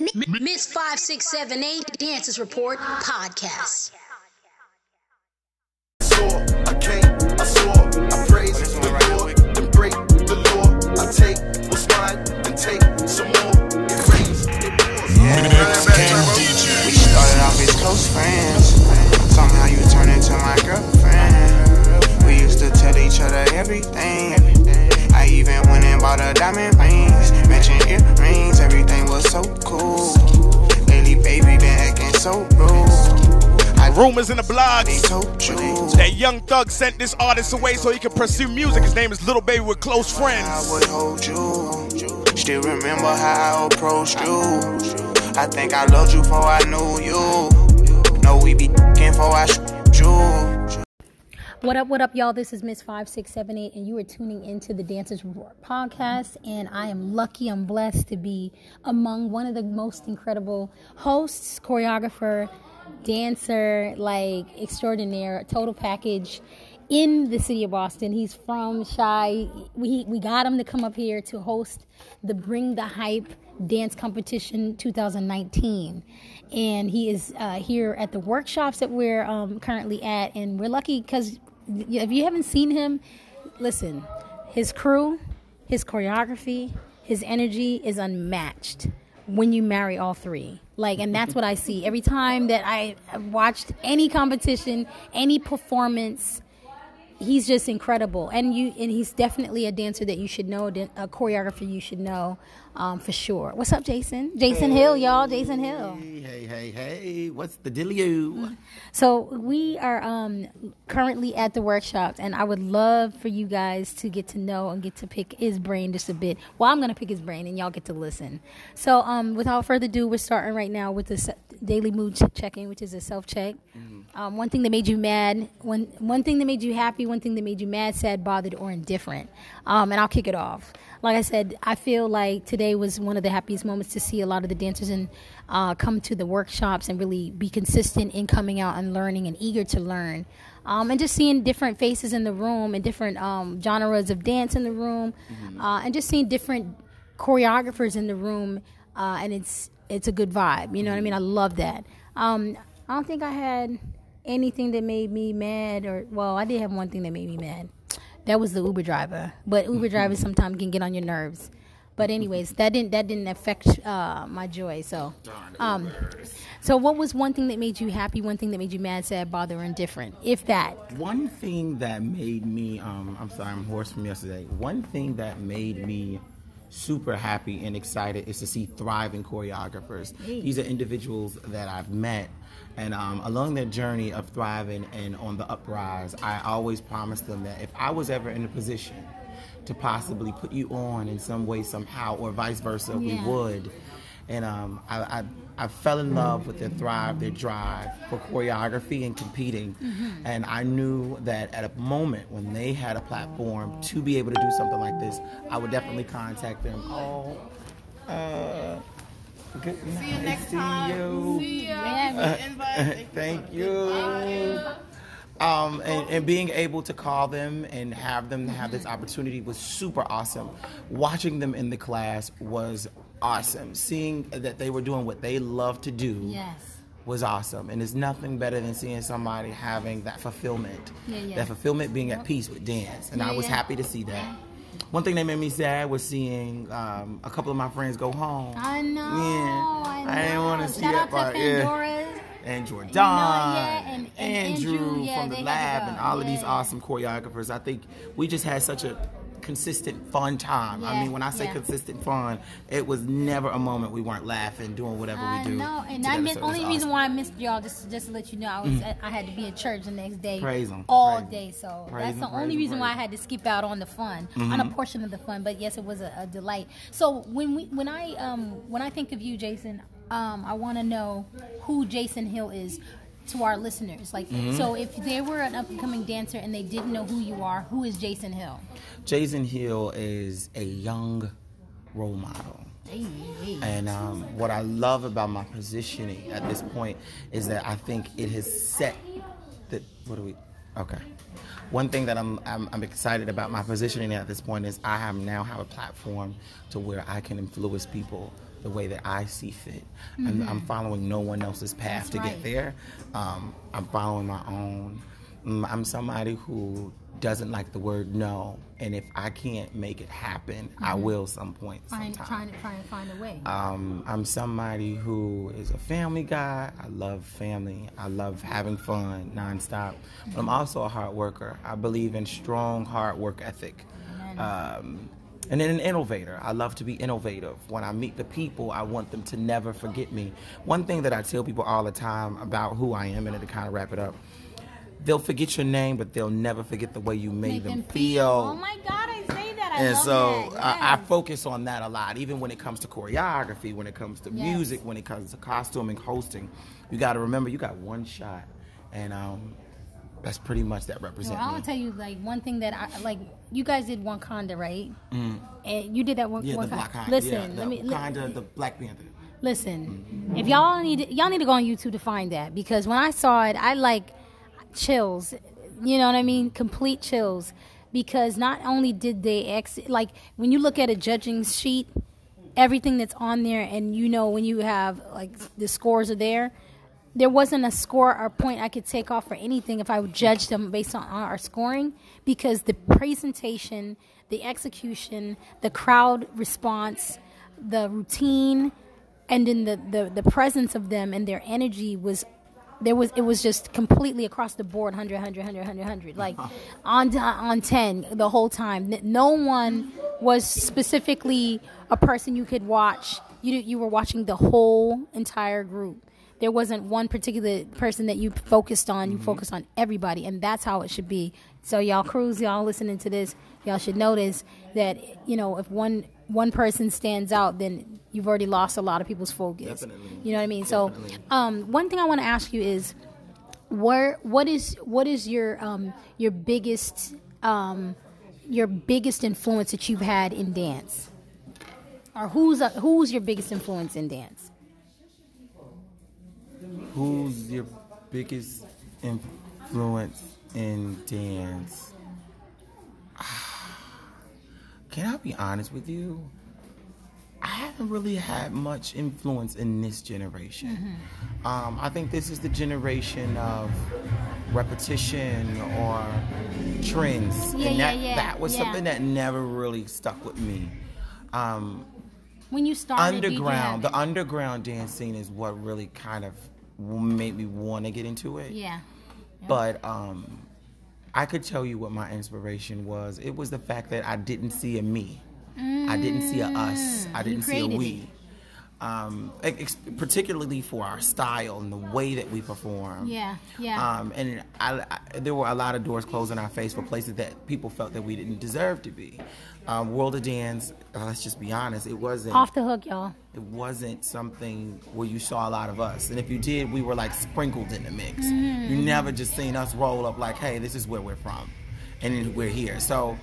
Miss 5678 Dancers Report Podcast. I saw, I came, I saw, I praise the Lord, then break the law. I take what's mine and take some more. It rains, it pours. We started off as close friends. Somehow you turned into my girlfriend. We used to tell each other everything. I even went and bought her diamond rings, matching earrings. Everything was so cool. Lately, baby, been acting so rude. I Rumors in the blogs that Young Thug sent this artist away so he could pursue music. His name is Lil Baby with Close I Friends. would hold you. Still remember how I approached you. I think I loved you before I knew you. No, we be f***ing before I shoot you. What up, what up, y'all? This is Miss 5678, and you are tuning into the Dancers Report podcast. And I am lucky, I'm blessed to be among one of the most incredible hosts, choreographer, dancer, like extraordinaire, total package in the city of Boston. He's from Chi. We, we got him to come up here to host the Bring the Hype Dance Competition 2019. And he is uh, here at the workshops that we're um, currently at. And we're lucky because if you haven't seen him, listen, his crew, his choreography, his energy is unmatched when you marry all three. Like, and that's what I see. Every time that I watched any competition, any performance he's just incredible. And you and he's definitely a dancer that you should know a choreographer you should know um, for sure. What's up jason? Jason hill y'all. Jason hill. Hey, hey, hey, hey, what's the dealio? so we are um, currently at the workshop and i would love for you guys to get to know and get to pick his brain just a bit. Well i'm going to pick his brain and y'all get to listen. So um, without further ado we're starting right now with the daily mood ch- checking which is a self-check. Um, one thing that made you mad, one one thing that made you happy, one thing that made you mad, sad, bothered, or indifferent. Um, and I'll kick it off. Like I said, I feel like today was one of the happiest moments to see a lot of the dancers and uh, come to the workshops and really be consistent in coming out and learning and eager to learn. Um, and just seeing different faces in the room and different um, genres of dance in the room, uh, and just seeing different choreographers in the room, uh, and it's it's a good vibe. You know what I mean? I love that. Um, I don't think I had anything that made me mad, or well, I did have one thing that made me mad. That was the Uber driver, but Uber drivers sometimes can get on your nerves. But anyways, that didn't that didn't affect uh, my joy. So, um, so what was one thing that made you happy? One thing that made you mad, sad, bother, or indifferent? If that. One thing that made me, um, I'm sorry, I'm hoarse from yesterday. One thing that made me super happy and excited is to see thriving choreographers. These are individuals that I've met. And um, along their journey of thriving and on the uprise, I always promised them that if I was ever in a position to possibly put you on in some way, somehow, or vice versa, we would. And um, I, I, I fell in love with their thrive, their drive for choreography and competing. And I knew that at a moment when they had a platform to be able to do something like this, I would definitely contact them. Oh, uh, good night. See you next time. See you. Thank you. Um, and, and being able to call them and have them have this opportunity was super awesome. Watching them in the class was awesome. Seeing that they were doing what they love to do Yes. was awesome. And it's nothing better than seeing somebody having that fulfillment. Yeah, yeah. That fulfillment being at peace with dance. And I was yeah. happy to see that. One thing that made me sad was seeing um, a couple of my friends go home. I know. Yeah. I, know. I didn't want to see Shout that part. to Yeah. And Jordan, yeah, and- and Andrew, Andrew, yeah, from the lab, and all of these awesome choreographers. I think we just had such a consistent fun time. I mean, when I say yeah. consistent fun, it was never a moment we weren't laughing, doing whatever we do. know, and together, I miss, so only it's reason why I missed y'all just just to let you know I was I had to be at church the next day, Praise 'em, all praise day. So Praise that's 'em, the only 'em, reason why I had to skip out on the fun, on Mm-hmm. a portion of the fun. But yes, it was a, a delight. So when we when I um when I think of you, Jason, um I want to know who Jason Hill is to our listeners. Like, Mm-hmm. so if they were an up and coming dancer and they didn't know who you are, who is Jason Hill? Jason Hill is a young role model. And um, what I love about my positioning at this point is that I think it has set the. What do we? Okay. One thing that I'm, I'm I'm excited about my positioning at this point is I have now have a platform to where I can influence people the way that I see fit. And I'm following no one else's path That's to right. get there. Um, I'm following my own. Mm, I'm somebody who doesn't like the word no, and if I can't make it happen, I will some point Find, trying to try and find a way. Um, I'm somebody who is a family guy. I love family. I love having fun nonstop. But I'm also a hard worker. I believe in strong hard work ethic. Um, and then an innovator. I love to be innovative. When I meet the people, I want them to never forget me. One thing that I tell people all the time about who I am, and to kind of wrap it up, they'll forget your name, but they'll never forget the way you made them feel. Oh my God, I say that. I And so that. I, I focus on that a lot, even when it comes to choreography, when it comes to Yes. music, when it comes to costuming, hosting. You got to remember, you got one shot, and um, that's pretty much that represents me. gonna tell you like one thing that I like. You guys did Wakanda, right? And you did that one. Mm. yeah, the Black Panther. Listen, yeah, let me. li- the Black Panther. Listen, if y'all need y'all need to go on YouTube to find that because when I saw it, I like chills. You know what I mean? Complete chills because not only did they ex like when you look at a judging sheet, everything that's on there, and you know when you have like the scores are there. There wasn't a score or point I could take off for anything if I would judge them based on our scoring because the presentation, the execution, the crowd response, the routine, and then the, the, the presence of them and their energy was there was it was just completely across the board 100 100 100 100 100 like on on 10 the whole time. No one was specifically a person you could watch. You you were watching the whole entire group there wasn't one particular person that you focused on you focused on everybody and that's how it should be. So y'all crews y'all listening to this y'all should notice that you know if one one person stands out then you've already lost a lot of people's focus. Definitely. you know what i mean? So Definitely. um, one thing i want to ask you is where what is what is your um, your biggest um, your biggest influence that you've had in dance? Or who's uh, who's your biggest influence in dance Who's your biggest influence in dance? Can I be honest with you? I haven't really had much influence in this generation. Mm-hmm. Um, I think this is the generation of repetition or trends, Yeah, and that yeah, that was yeah. something that never really stuck with me. Um, when you started underground, the underground dance scene is what really kind of made me want to get into it. it? yeah But um, I could tell you what my inspiration was. It was the fact that I didn't see a me. I didn't see a us. I Mm. Didn't see a we. Um, ex- particularly for our style and the way that we perform. Yeah, yeah. Um, and I, I, there were a lot of doors closed in our face for places that people felt that we didn't deserve to be. Um, World of Dance, uh, let's just be honest, it wasn't off the hook y'all it wasn't something where you saw a lot of us. And if you did, we were like sprinkled in the mix. You never just seen us roll up like, hey, this is where we're from. And we're here. So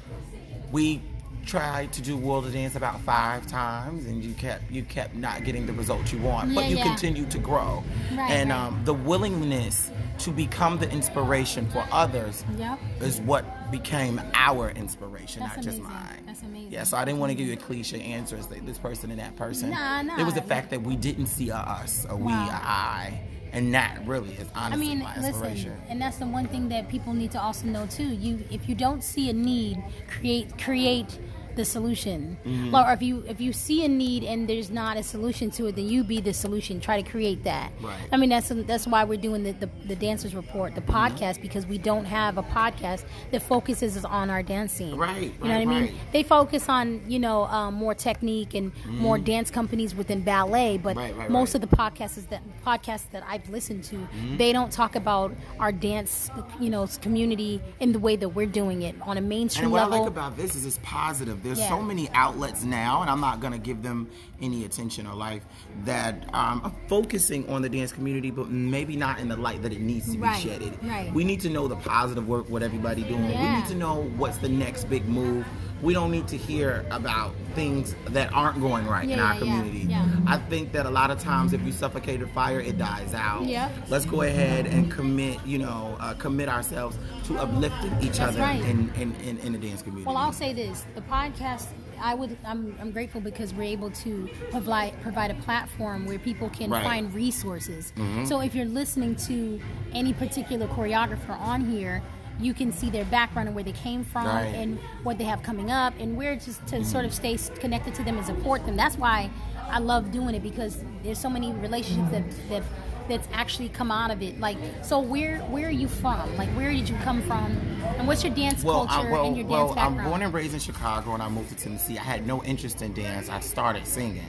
we tried to do World of Dance about five times and you kept you kept not getting the results you want. but you yeah. continued to grow. Right, and right. Um, the willingness to become the inspiration for others Yep. is what became our inspiration, That's not just amazing. mine. That's amazing. Yeah, so I didn't want to give you a cliche answer as this person and that person. Nah, nah. It was the fact that we didn't see a us, a we, a Wow. I, and that really is I honestly mean, my listen, and that's the one thing that people need to also know too. You, if you don't see a need, create create the solution. Mm-hmm. Or if you if you see a need and there's not a solution to it, then you be the solution. Try to create that. Right. I mean, that's that's why we're doing the the, the dancers report, Mm-hmm. the podcast, because we don't have a podcast that focuses on our dance scene. Right, You know what I mean? right. They focus on you know um, more technique and more dance companies within ballet, but Mm-hmm. Right, right, most right. of the podcasts that podcasts that I've listened to, Mm-hmm. they don't talk about our dance, you know, community in the way that we're doing it on a mainstream And what level. I like about this is it's positive. There's Yeah. so many outlets now, and I'm not going to give them any attention or life that um, are focusing on the dance community, but maybe not in the light that it needs to Right, be shedded. right. We need to know the positive work, what everybody doing. We need to know what's the next big move. We don't need to hear about things that aren't going right in our yeah, community. yeah. I think that a lot of times, if you suffocate a fire, it dies out. Yep. Let's go ahead and commit, you know, uh, commit ourselves to uplifting each That's other right. in, in, in, in the dance community. well, I'll say this: the podcast I would. I'm, I'm grateful because we're able to provide provide a platform where people can Right. Mm-hmm. find resources. So if you're listening to any particular choreographer on here. You can see their background and where they came from, Right. and what they have coming up, and where just to sort of stay connected to them and support them. That's why I love doing it because there's so many relationships that that that's actually come out of it. Like, so where where are you from? Like, where did you come from? And what's your dance Well, culture I, well, and your dance? well, dance I'm background? born and raised in Chicago, and I moved to Tennessee. I had no interest in dance. I started singing.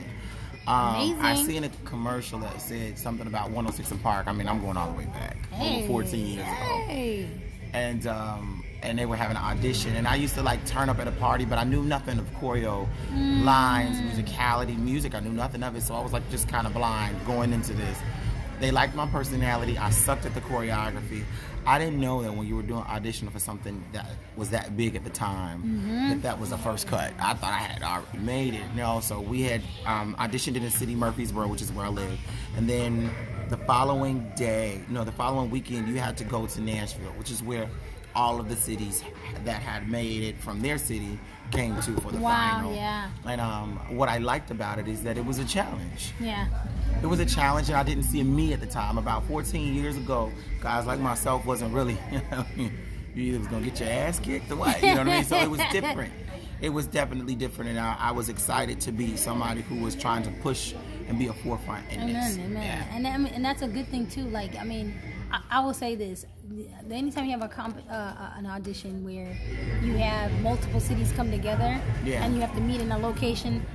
Um, I seen a commercial that said something about 106 & Park. I mean, I'm going all the way back, Hey. over 14 years ago. Hey. and um, and they were having an audition, and I used to like turn up at a party, but I knew nothing of choreo, Mm. lines, musicality, music. I knew nothing of it, so I was like just kind of blind going into this. They liked my personality. I sucked at the choreography. I didn't know that when you were doing audition for something that was that big at the time, Mm-hmm. that that was the first cut. I thought I had already made it. No, so we had um, auditioned in the city Murfreesboro, which is where I live, and then the following day, no, the following weekend, you had to go to Nashville, which is where all of the cities that had made it from their city came to for the Wow, final. yeah. And um, what I liked about it is that it was a challenge. Yeah. It was a challenge, and I didn't see me at the time. About 14 years ago, guys like myself wasn't really. you know you either was gonna get your ass kicked or what. You know what I mean? So it was different. It was definitely different, and I, I was excited to be somebody who was trying to push and be a forefront in this. Amen, amen. Yeah. And I mean, and that's a good thing too. Like, I mean, I, I will say this: anytime you have a comp, uh, uh, an audition where you have multiple cities come together, Yeah. and you have to meet in a location,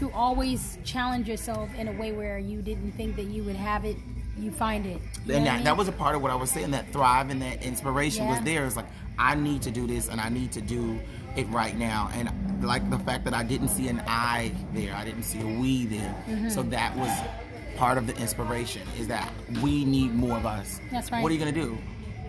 you always challenge yourself in a way where you didn't think that you would have it. You find it. You and what I that, mean? that was a part of what I was saying. That thrive and that inspiration was there. It's like I need to do this, and I need to do it right now. And like the fact that I didn't see an I there, I didn't see a we there. Mm-hmm. So that was part of the inspiration. Is that we need more of us. That's right. What are you gonna do?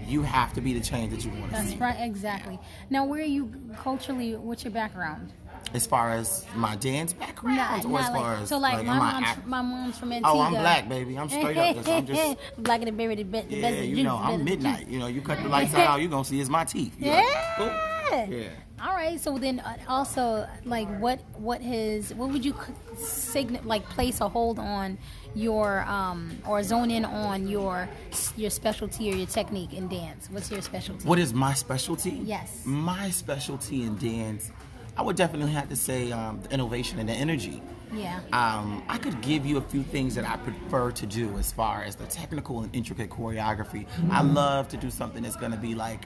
You have to be the change that you want to That's see. That's right, exactly. Now, where are you culturally? What's your background? As far as my dance background, or as like- far as so like, my am I mom's my mom's from Antigua. Oh, I'm black, baby. I'm straight up. I'm just black and the berry, the best. the Yeah, best you know, I'm midnight. You know, you cut the lights out, all you are gonna see is my teeth. Like, Yeah. Yeah. All right. So then, uh, also, like, what what has what would you sign like place a hold on your um or zone in on your your specialty or your technique in dance? What's your specialty? What is my specialty? Yes. My specialty in dance, I would definitely have to say um, the innovation and the energy. Yeah. Um, I could give you a few things that I prefer to do as far as the technical and intricate choreography. I love to do something that's going to be like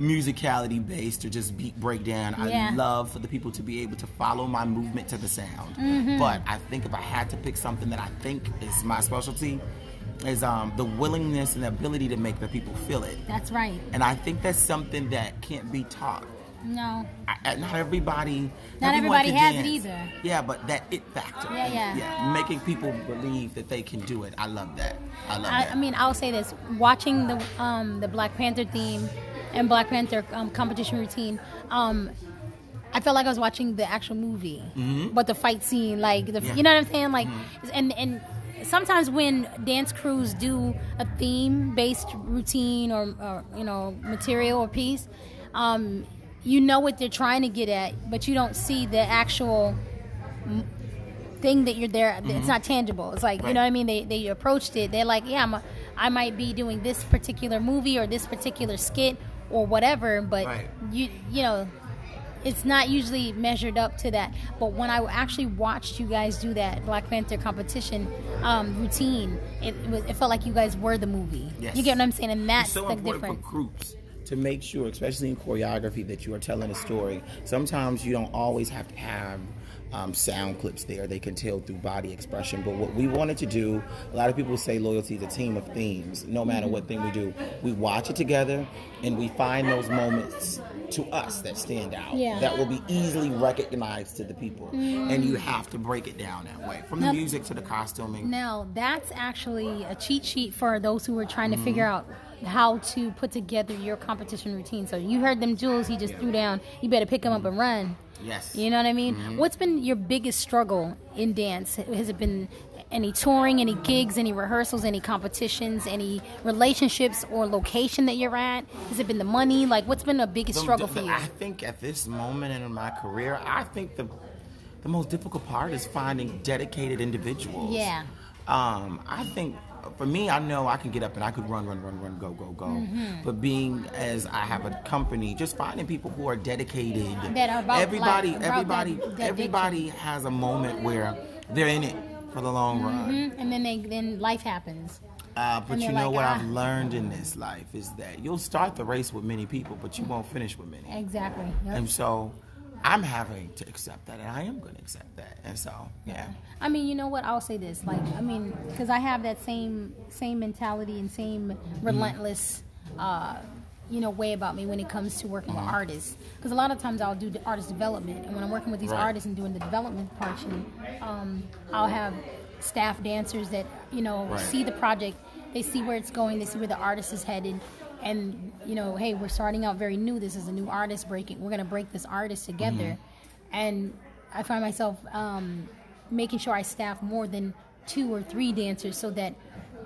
musicality based or just beat breakdown. Yeah. I love for the people to be able to follow my movement to the sound. Mm-hmm. But I think if I had to pick something that I think is my specialty, is um, the willingness and the ability to make the people feel it. That's right. And I think that's something that can't be taught. No. I, not everybody. Not everybody has it either. Yeah, but that it factor. Yeah, yeah. Yeah, making people believe that they can do it. I love that. I love I, that. I mean, I'll say this: watching the um, the Black Panther theme and Black Panther um, competition routine, um, I felt like I was watching the actual movie, but the fight scene, like the, Mm-hmm. Yeah. Mm-hmm. you know what I'm saying, like, and and sometimes when dance crews do a theme based routine or, or you know material or piece, um, you know what they're trying to get at, but you don't see the actual thing that you're there it's not tangible it's like you know what i mean they, they approached it they're like yeah I'm a, i might be doing this particular movie or this particular skit or whatever but Right. you you know it's not usually measured up to that but when i actually watched you guys do that black panther competition um, routine it, it, was, it felt like you guys were the movie Yes. you get what i'm saying and that's it's so the difference for groups to make sure, especially in choreography, that you are telling a story. Sometimes you don't always have to have um, sound clips there; they can tell through body expression. But what we wanted to do, a lot of people say loyalty is a team of themes. No matter what thing we do, we watch it together and we find those moments to us that stand out. Yeah. That will be easily recognized to the people, and you have to break it down that way, from the music to the costuming. Now, that's actually a cheat sheet for those who are trying to Mm-hmm. figure out how to put together your competition routine. So you heard them jewels he just threw down. You better pick them up and run. Yes. You know what I mean? Mm-hmm. What's been your biggest struggle in dance? Has it been any touring, any gigs, any rehearsals, any competitions, any relationships or location that you're at? Has it been the money? Like, what's been the biggest The- struggle the- for you? I think at this moment in my career, I think the the most difficult part is finding dedicated individuals. Yeah. Um, I think for me, I know I can get up and I could run, run, run, run, go, go, go. Mm-hmm. But being as I have a company, just finding people who are dedicated. That are about, everybody, like, everybody, that- that everybody has a moment where they're in it for the long run. Mhm, And then they then life happens. Uh, but you know like, what ah. I've learned in this life is that you'll start the race with many people, but you won't finish with many. Exactly. Yep. And so I'm having to accept that, and I am going to accept that. And so, yeah. I mean, you know what? I'll say this. Like, I mean, because I have that same same mentality and same relentless, uh, you know, way about me when it comes to working with artists. Because a lot of times I'll do the artist development, and when I'm working with these Right. artists and doing the development portion, um, I'll have staff dancers that you know Right. see the project, they see where it's going, they see where the artist is headed. And you know, hey, we're starting out very new. This is a new artist breaking. We're gonna break this artist together, and I find myself um, making sure I staff more than two or three dancers so that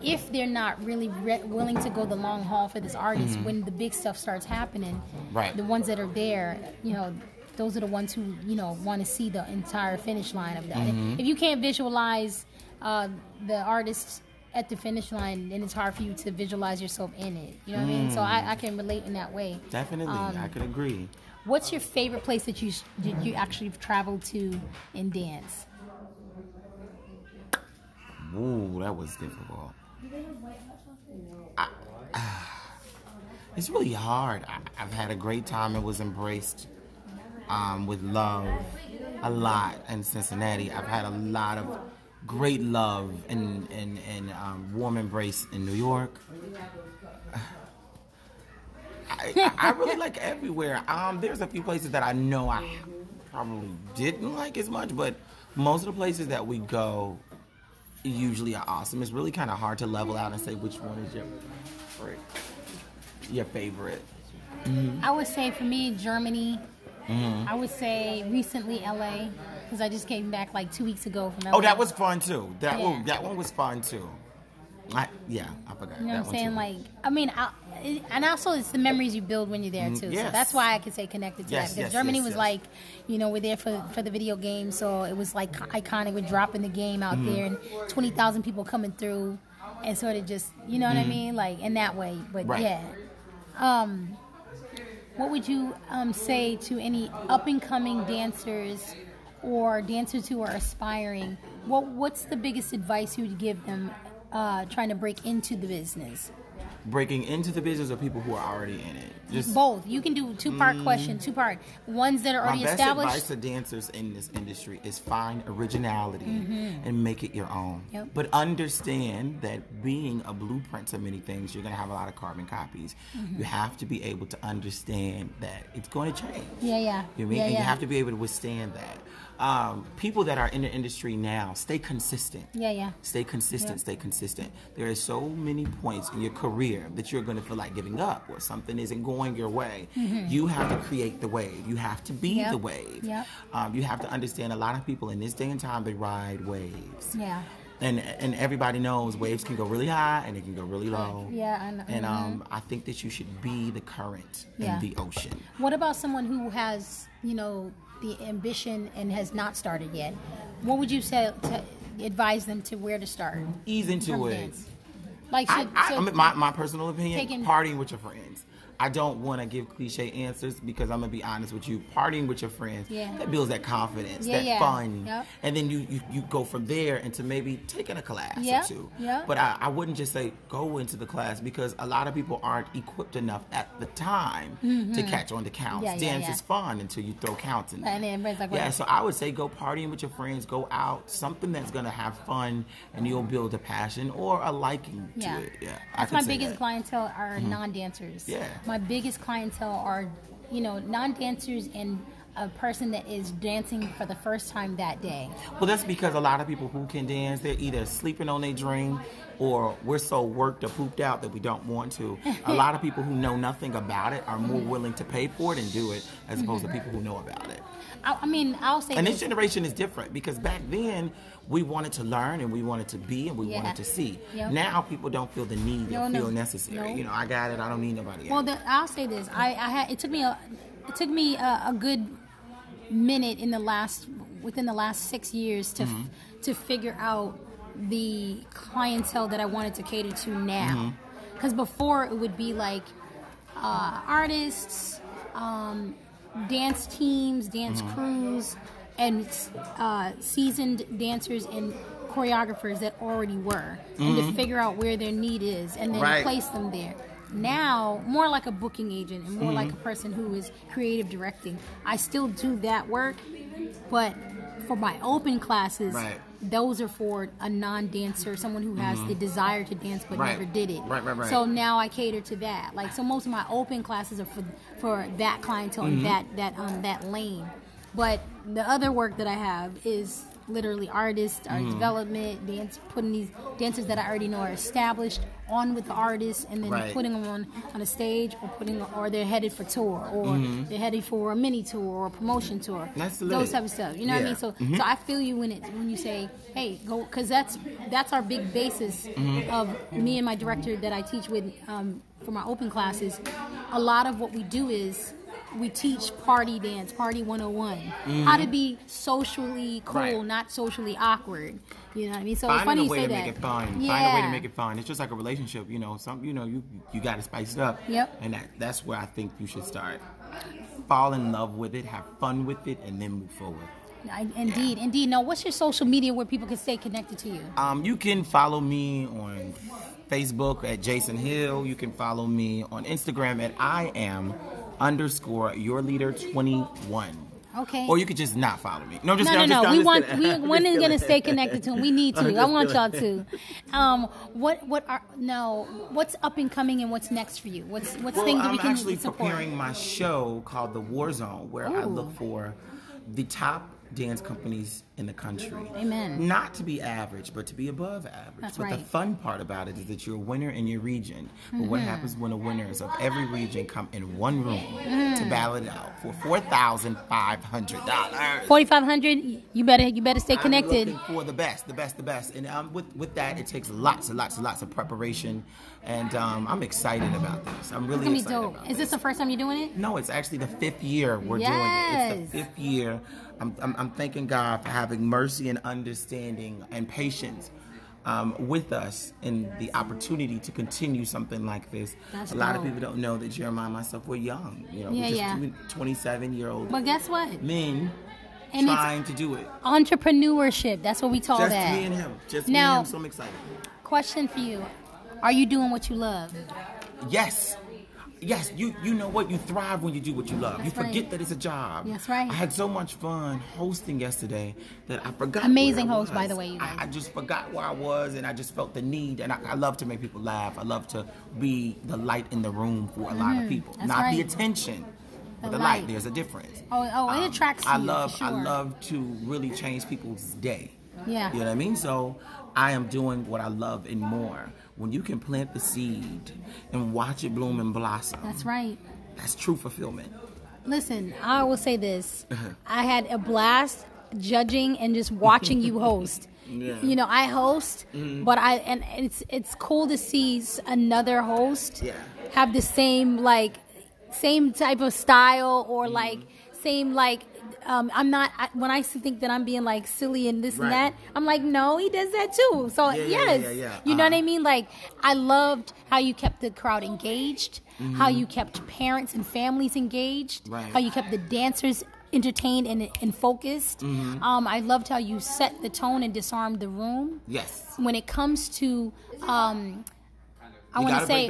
if they're not really re- willing to go the long haul for this artist, when the big stuff starts happening, Right. the ones that are there, you know, those are the ones who you know want to see the entire finish line of that. If you can't visualize uh, the artist at the finish line, then it's hard for you to visualize yourself in it. You know what I mean? So I, I can relate in that way. Definitely, Um, I could agree. What's your favorite place that you did you actually traveled to in dance? Ooh, that was difficult. I, it's really hard. I, I've had a great time. It was embraced um, with love a lot in Cincinnati. I've had a lot of great love and and, and um, warm embrace in New York. I, I really like everywhere. Um, there's a few places that I know I probably didn't like as much, but most of the places that we go usually are awesome. It's really kind of hard to level out and say which one is your favorite. Your favorite. I would say for me, Germany. Mm-hmm. I would say recently LA because I just came back like two weeks ago from LA. Oh, that was fun too. That Yeah. one, that one was fun too. I, yeah, I forgot. You know that what I'm one saying? too. Like, I mean, I, and also it's the memories you build when you're there too. So Mm, that's why I could say connected to Yes, that because yes, Germany yes, was yes. like, you know, we're there for for the video game, so it was like iconic. We're dropping the game out Mm-hmm. there and twenty thousand people coming through, and sort of just, you know what I mean, like in that way. But Mm-hmm. Right. yeah. Um, what would you um, say to any up and coming dancers or dancers who are aspiring? What What's the biggest advice you would give them uh, trying to break into the business? Breaking into the business of people who are already in it. Just Both. You can do two part question, two part. Ones that are my already best established. advice to dancers in this industry is find originality and make it your own. Mm-hmm. Yep. But understand that being a blueprint to many things, you're going to have a lot of carbon copies. Mm-hmm. You have to be able to understand that it's going to change. Yeah, yeah. You know I mean? Yeah, and you have to be able to withstand that. Um, people that are in the industry now, stay consistent. Yeah, yeah. Stay consistent, Yeah. stay consistent. There are so many points in your career that you're going to feel like giving up or something isn't going your way. You have to create the wave. You have to be Mm-hmm. Yep. the wave. Yep. Um, you have to understand a lot of people in this day and time, they ride waves. Yeah. And, and everybody knows waves can go really high and they can go really low. Yeah, I know. And um, I think that you should be the current Yeah. in the ocean. What about someone who has, you know, the ambition and has not started yet? What would you say to advise them to where to start? Ease into it. dance? Like, I, I, so- I mean, my, my personal opinion, Taking- partying with your friends. I don't want to give cliche answers because I'm gonna be honest with you. Partying with your friends Yeah. that builds that confidence, Yeah, that yeah. fun, Yep. and then you, you you go from there into maybe taking a class Yeah, or two. yeah. But I, I wouldn't just say go into the class because a lot of people aren't equipped enough at the time to catch on to counts. Mm-hmm. Dance is fun until you throw counts in. And there. then like, yeah. So I would say go partying with your friends, go out, something that's gonna have fun, and you'll build a passion or a liking to it. Yeah, That's my biggest that. clientele are non-dancers. Yeah. My biggest clientele are, you know, non-dancers and a person that is dancing for the first time that day? Well, that's because a lot of people who can dance, they're either sleeping on their dream or we're so worked or pooped out that we don't want to. A lot of people who know nothing about it are more willing to pay for it and do it as opposed to people who know about it. I, I mean, I'll say And this. this generation is different because back then we wanted to learn and we wanted to be and we Yeah. wanted to see. Yep. Now people don't feel the need No, or no. feel necessary. No. You know, I got it. I don't need nobody else. Well, the, I'll say this. I, I had it took me a it took me a, a good minute in the last within the last six years to Mm-hmm. to figure out the clientele that I wanted to cater to now. Mm-hmm. Because before it would be like uh, artists, um, dance teams, dance Mm-hmm. crews, and uh, seasoned dancers and choreographers that already were, and to figure out where their need is, and then Mm-hmm. Right. place them there. Now, more like a booking agent and more like Mm-hmm. a person who is creative directing. I still do that work, but for my open classes, Right. those are for a non-dancer, someone who has the desire to dance but Mm-hmm. Right. never did it. Right, right, right. So now I cater to that. Like so, most of my open classes are for for that clientele and Mm-hmm. that that um that lane. But the other work that I have is literally artists, art Mm-hmm. development, dance, putting these dancers that I already know are established on with the artists, and then Right. putting them on on a stage, or putting, or they're headed for tour, or they're headed for a mini tour or a promotion tour. Mm-hmm. That's those type of stuff. You know what I mean? So, Mhm. so I feel you when it when you say, "Hey, go," because that's that's our big basis Mm-hmm. of me and my director that I teach with um, for my open classes. A lot of what we do is we teach party dance, party 101, how to be socially cool, Mm-hmm. Right. not socially awkward. You know what I mean? So it's Finding funny a you way say to that. make it fun. Yeah. Find a way to make it fun. It's just like a relationship, you know. Some, you know, you you got to spice it up. Yep. And that that's where I think you should start. Fall in love with it, have fun with it, and then move forward. I- Indeed, indeed. Now, what's your social media where people can stay connected to you? Um, you can follow me on Facebook at Jason Hill. You can follow me on Instagram at I am underscore your leader twenty one. Okay. Or you could just not follow me. No, just no, no, just- no. We want kidding. we when is gonna stay connected to him. We need to. I want y'all to. Um, what what are no? What's up and coming and what's next for you? What's what's Well, things that I'm we can actually support? preparing my show called The War Zone, where I look for the top dance companies in the country. Amen. Not to be average, but to be above average. That's but the fun part about it is that you're a winner in your region. But what Mm-hmm. happens when the winners of every region come in one room Mm-hmm. to battle it out for four thousand five hundred dollars? Forty five hundred. You better you better stay connected. For the best, the best, the best, and um, with with that, it takes lots and lots and lots of preparation, and um, I'm excited about this. I'm really It's gonna be dope. Is this the first time you're doing it? no, it's actually the fifth year we're doing it. It's the fifth year. I'm, I'm, I'm thanking God for having mercy and understanding and patience um, with us and the opportunity to continue something like this. That's a lot dope. of people don't know that Jeremiah and myself were young. You know, Yeah, we're just yeah. 27 year old But guess what? men And trying to do it. Entrepreneurship. That's what we call Just that. me and him. Just Now- me and him. So I'm excited. Question for you: Are you doing what you love? Yes. Yes, you you know what? You thrive when you do what you love. That's you forget right. that it's a job. That's right. I had so much fun hosting yesterday that I forgot. Amazing host, by the way, you guys. I, I just forgot where I was, and I just felt the need. And I, I love to make people laugh. I love to be the light in the room for a lot of people, Mm-hmm. that's not the attention. The but the light. light. There's a difference. Oh, oh, it Um, attracts I love I love to really change people's day. Yeah. You know what I mean? So I am doing what I love and more. When you can plant the seed and watch it bloom and blossom, That's right. that's true fulfillment. Listen, I will say this. Uh-huh. I had a blast judging and just watching you host. Yeah. Mm-hmm. You know, I host, but I and it's it's cool to see another host Yeah. have the same like same type of style Mm-hmm. or like same like um, I'm not I, when I think that I'm being like silly and this and that. I'm like, no, he does that too. So Yeah, yes, yeah, yeah. you know what I Uh-huh. mean. Like I loved how you kept the crowd engaged, how Mm-hmm. you kept parents and families engaged, Right. how you kept the dancers entertained and, and focused. Mm-hmm. Um, I loved how you set the tone and disarmed the room. Yes. When it comes to, um, I want to say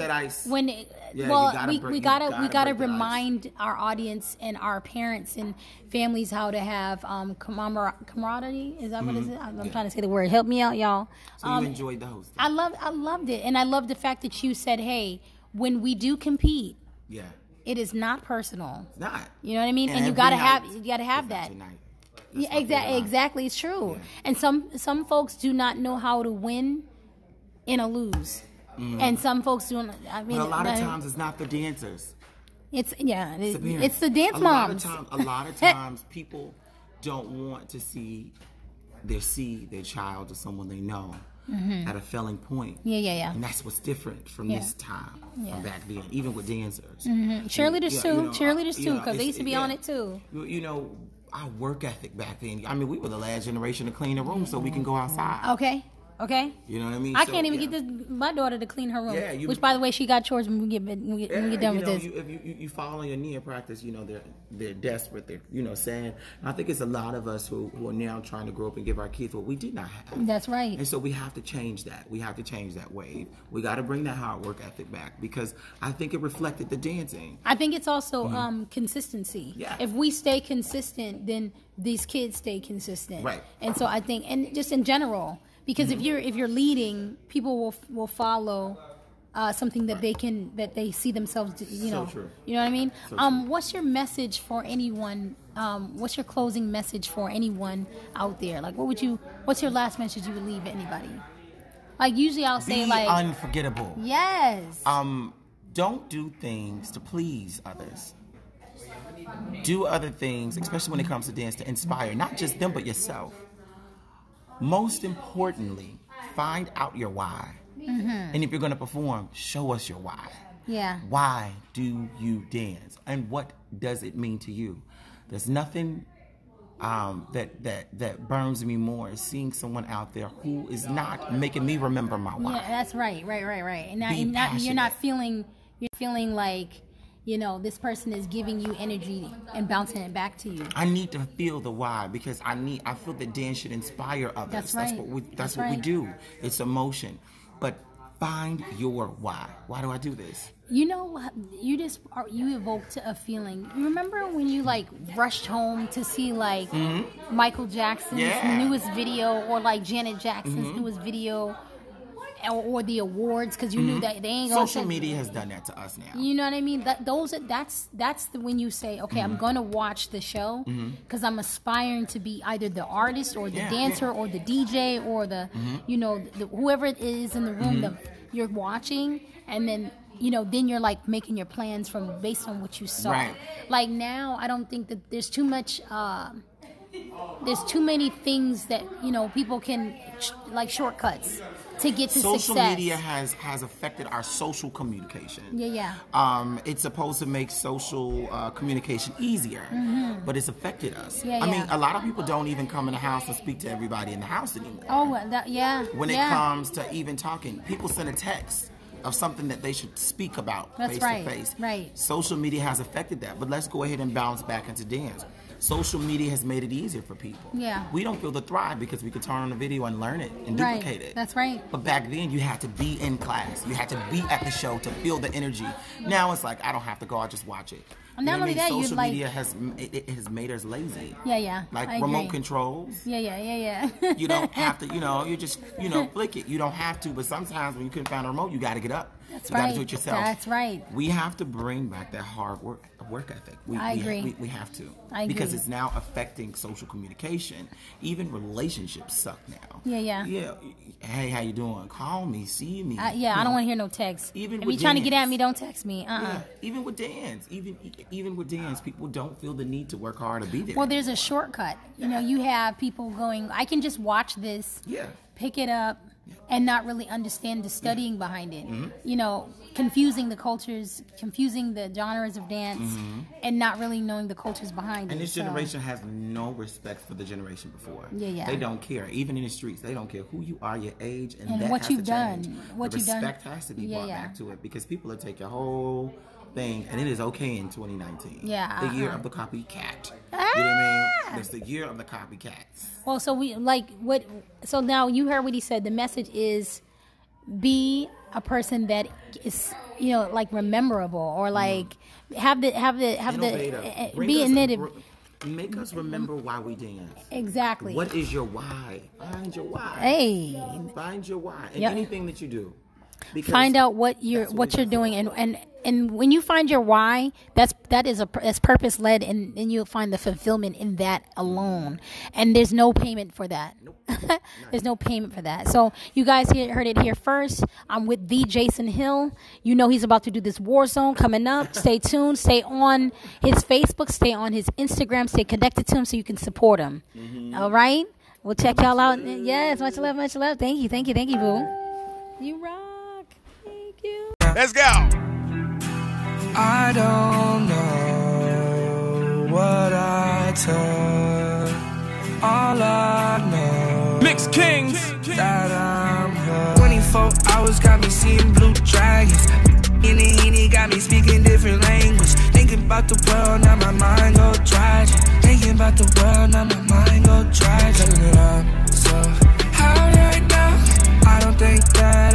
when, it, Yeah, well, gotta we, break- we gotta, gotta we gotta remind our audience and our parents and families how to have um, camaraderie. Is that what is it? I'm, Mm-hmm. Yeah. trying to say the word. Help me out, y'all. So Um, you enjoyed the hosting. I love I loved it, and I love the fact that you said, "Hey, when we do compete, yeah. it is not personal. It's not. You know what I mean? And, you gotta night have you gotta have that. That's Yeah, exactly. Exactly, it's true. And some some folks do not know how to win in a lose, and some folks do. not I mean, Mm. But a lot of times it's not the dancers. it's yeah, it- the it's the dance a moms. Lot of time, a lot of times people don't want to see their see their child or someone they know at a failing point. Mm-hmm. Yeah, yeah, yeah. And that's what's different from Yeah. this time, Yeah. from back then, even with dancers. Cheerleaders Yeah, too. you know, Cheerleaders too, because they used to be on it too. You- You know, our work ethic back then. I mean, we were the last generation to clean the room so we can go outside. Okay, okay. You know what I mean? I So, can't even yeah. get this, my daughter to clean her room. Yeah, you- which, by the way, she got chores when we get when we get, when we get done you with know, this. You, if you, you, fall on your knee in practice, you know they're they're desperate. They're you know saying. I think it's a lot of us who, who are now trying to grow up and give our kids what we did not have. That's right. And so we have to change that. We have to change that wave. We got to bring that hard work ethic back because I think it reflected the dancing. I think it's also um, consistency. Mm-hmm. Yeah. If we stay consistent, then these kids stay consistent. Right. And so I think, and just in general, because Mm-hmm. if you're if you're leading, people will will follow uh, something that they can that they see themselves. do- You So know. true. You know what I mean? So um, what's your message for anyone? Um, what's your closing message for anyone out there? Like, what would you? What's your last message you would leave anybody? Like usually I'll say Be like unforgettable. yes. Um, don't do things to please others. Do other things, especially when it comes to dance, to inspire not just them but yourself. Most importantly, find out your why. And if you're going to perform, show us your why. yeah. Why do you dance? And what does it mean to you? There's nothing um, that that that burns me more is seeing someone out there who is not making me remember my why. Yeah, that's right, right, right, right. And, Be and not, you're not feeling you're feeling like you know this person is giving you energy and bouncing it back to you. I need to feel the why because I need. I feel that dance should inspire others. That's right. what we. That's, That's what we do. It's emotion, but find your why. Why do I do this? You know, you just are- you evoked a feeling. You remember when you like rushed home to see like Michael Jackson's Mm-hmm. Yeah. Mm-hmm. newest video or like Janet Jackson's newest video, or, or the awards because you knew that they ain't gonna Mm-hmm. Social media has done that to us now. You know what I mean? That those are, that's that's the when you say, okay, Mm-hmm. I'm going to watch the show because I'm aspiring to be either the artist or the Yeah, dancer yeah. Mm-hmm. or the DJ or the you know the, whoever it is in the room that you're watching, and then you know then you're like making your plans from based on what you saw. Right. Like now, I don't think that there's too much. Uh, there's too many things that you know people can like shortcuts to get to Social success. media has has affected our social communication. Yeah, yeah. Um, it's supposed to make social uh, communication easier, but it's affected us. Mm-hmm. Yeah, I mean, a lot of people don't even come in the house and speak to everybody in the house anymore. Oh, that, yeah. when yeah. it comes to even talking. People send a text of something that they should speak about That's face right, to face. right. Social media has affected that, but let's go ahead and bounce back into dance. Social media has made it easier for people. Yeah. We don't feel the thrive because we can turn on a video and learn it and Right, duplicate it. that's right. But back then you had to be in class. You had to be at the show to feel the energy. Now it's like I don't have to go, I just watch it. And not You know only I mean? that, social like- media has it, it has made us lazy. Yeah, yeah. Like I remote agree. controls. Yeah, yeah, yeah, yeah. You don't have to, you know, you just, you know, flick it. You don't have to, but sometimes when you couldn't find a remote, you got to get up. That's you got to right. do it yourself. That's right. We have to bring back that hard work work ethic. We, I we, agree. We, we have to. I Because agree. it's now affecting social communication. Even relationships suck now. Yeah, yeah. Yeah. Hey, how you doing? Call me, see me. Uh, yeah, I don't want to hear no text. Even if you trying to get at me, don't text me. Uh. uh Yeah, even with dance, even even with dance, people don't feel the need to work hard to be there. Well, there's a shortcut. You know, you have people going. I can just watch this. Yeah. Pick it up. And not really understand the studying behind it. Mm-hmm. You know, confusing the cultures, confusing the genres of dance, and not really knowing the cultures behind Mm-hmm. And it. this So- generation has no respect for the generation before. Yeah, yeah. They don't care. Even in the streets, they don't care who you are, your age, and, And that what has you've to change. done, what the you've done. respect has to be Yeah, brought yeah. back to it because people will take your whole thing, and it is okay in 2019. Yeah, the year uh-uh. of the copycat. You know what I Ah! mean? It's the year of the copycats. Well, so we like what? So now you heard what he said. The message is be a person that is you know like rememberable or like have the have the have Innovative. the uh, Bring be innovative. br- Make us remember why we dance. Exactly. What is your why? Find your why. Hey, Find your why in Yeah. anything that you do. Because find out what you're what what you're doing and and and when you find your why that's that is a that's purpose led and and you'll find the fulfillment in that alone. And there's no payment for that. There's no payment for that. So you guys heard it here first. I'm with the jason hill. You know he's about to do this war zone coming up. Stay tuned. Stay on his facebook. Stay on his instagram. Stay connected to him so you can support him. Mm-hmm. All right? We'll check y'all out. Yes much love much love. Thank you thank you thank you boo. You rock. Let's go. I don't know what I took. All I know. Mix Kings. That I'm hurt. 24 hours got me seeing blue dragons. In the heat, got me speaking different language. Thinking about the world, now my mind go tragic. Thinking about the world, now my mind go tragic. Turn it up, so high right now. I don't think that.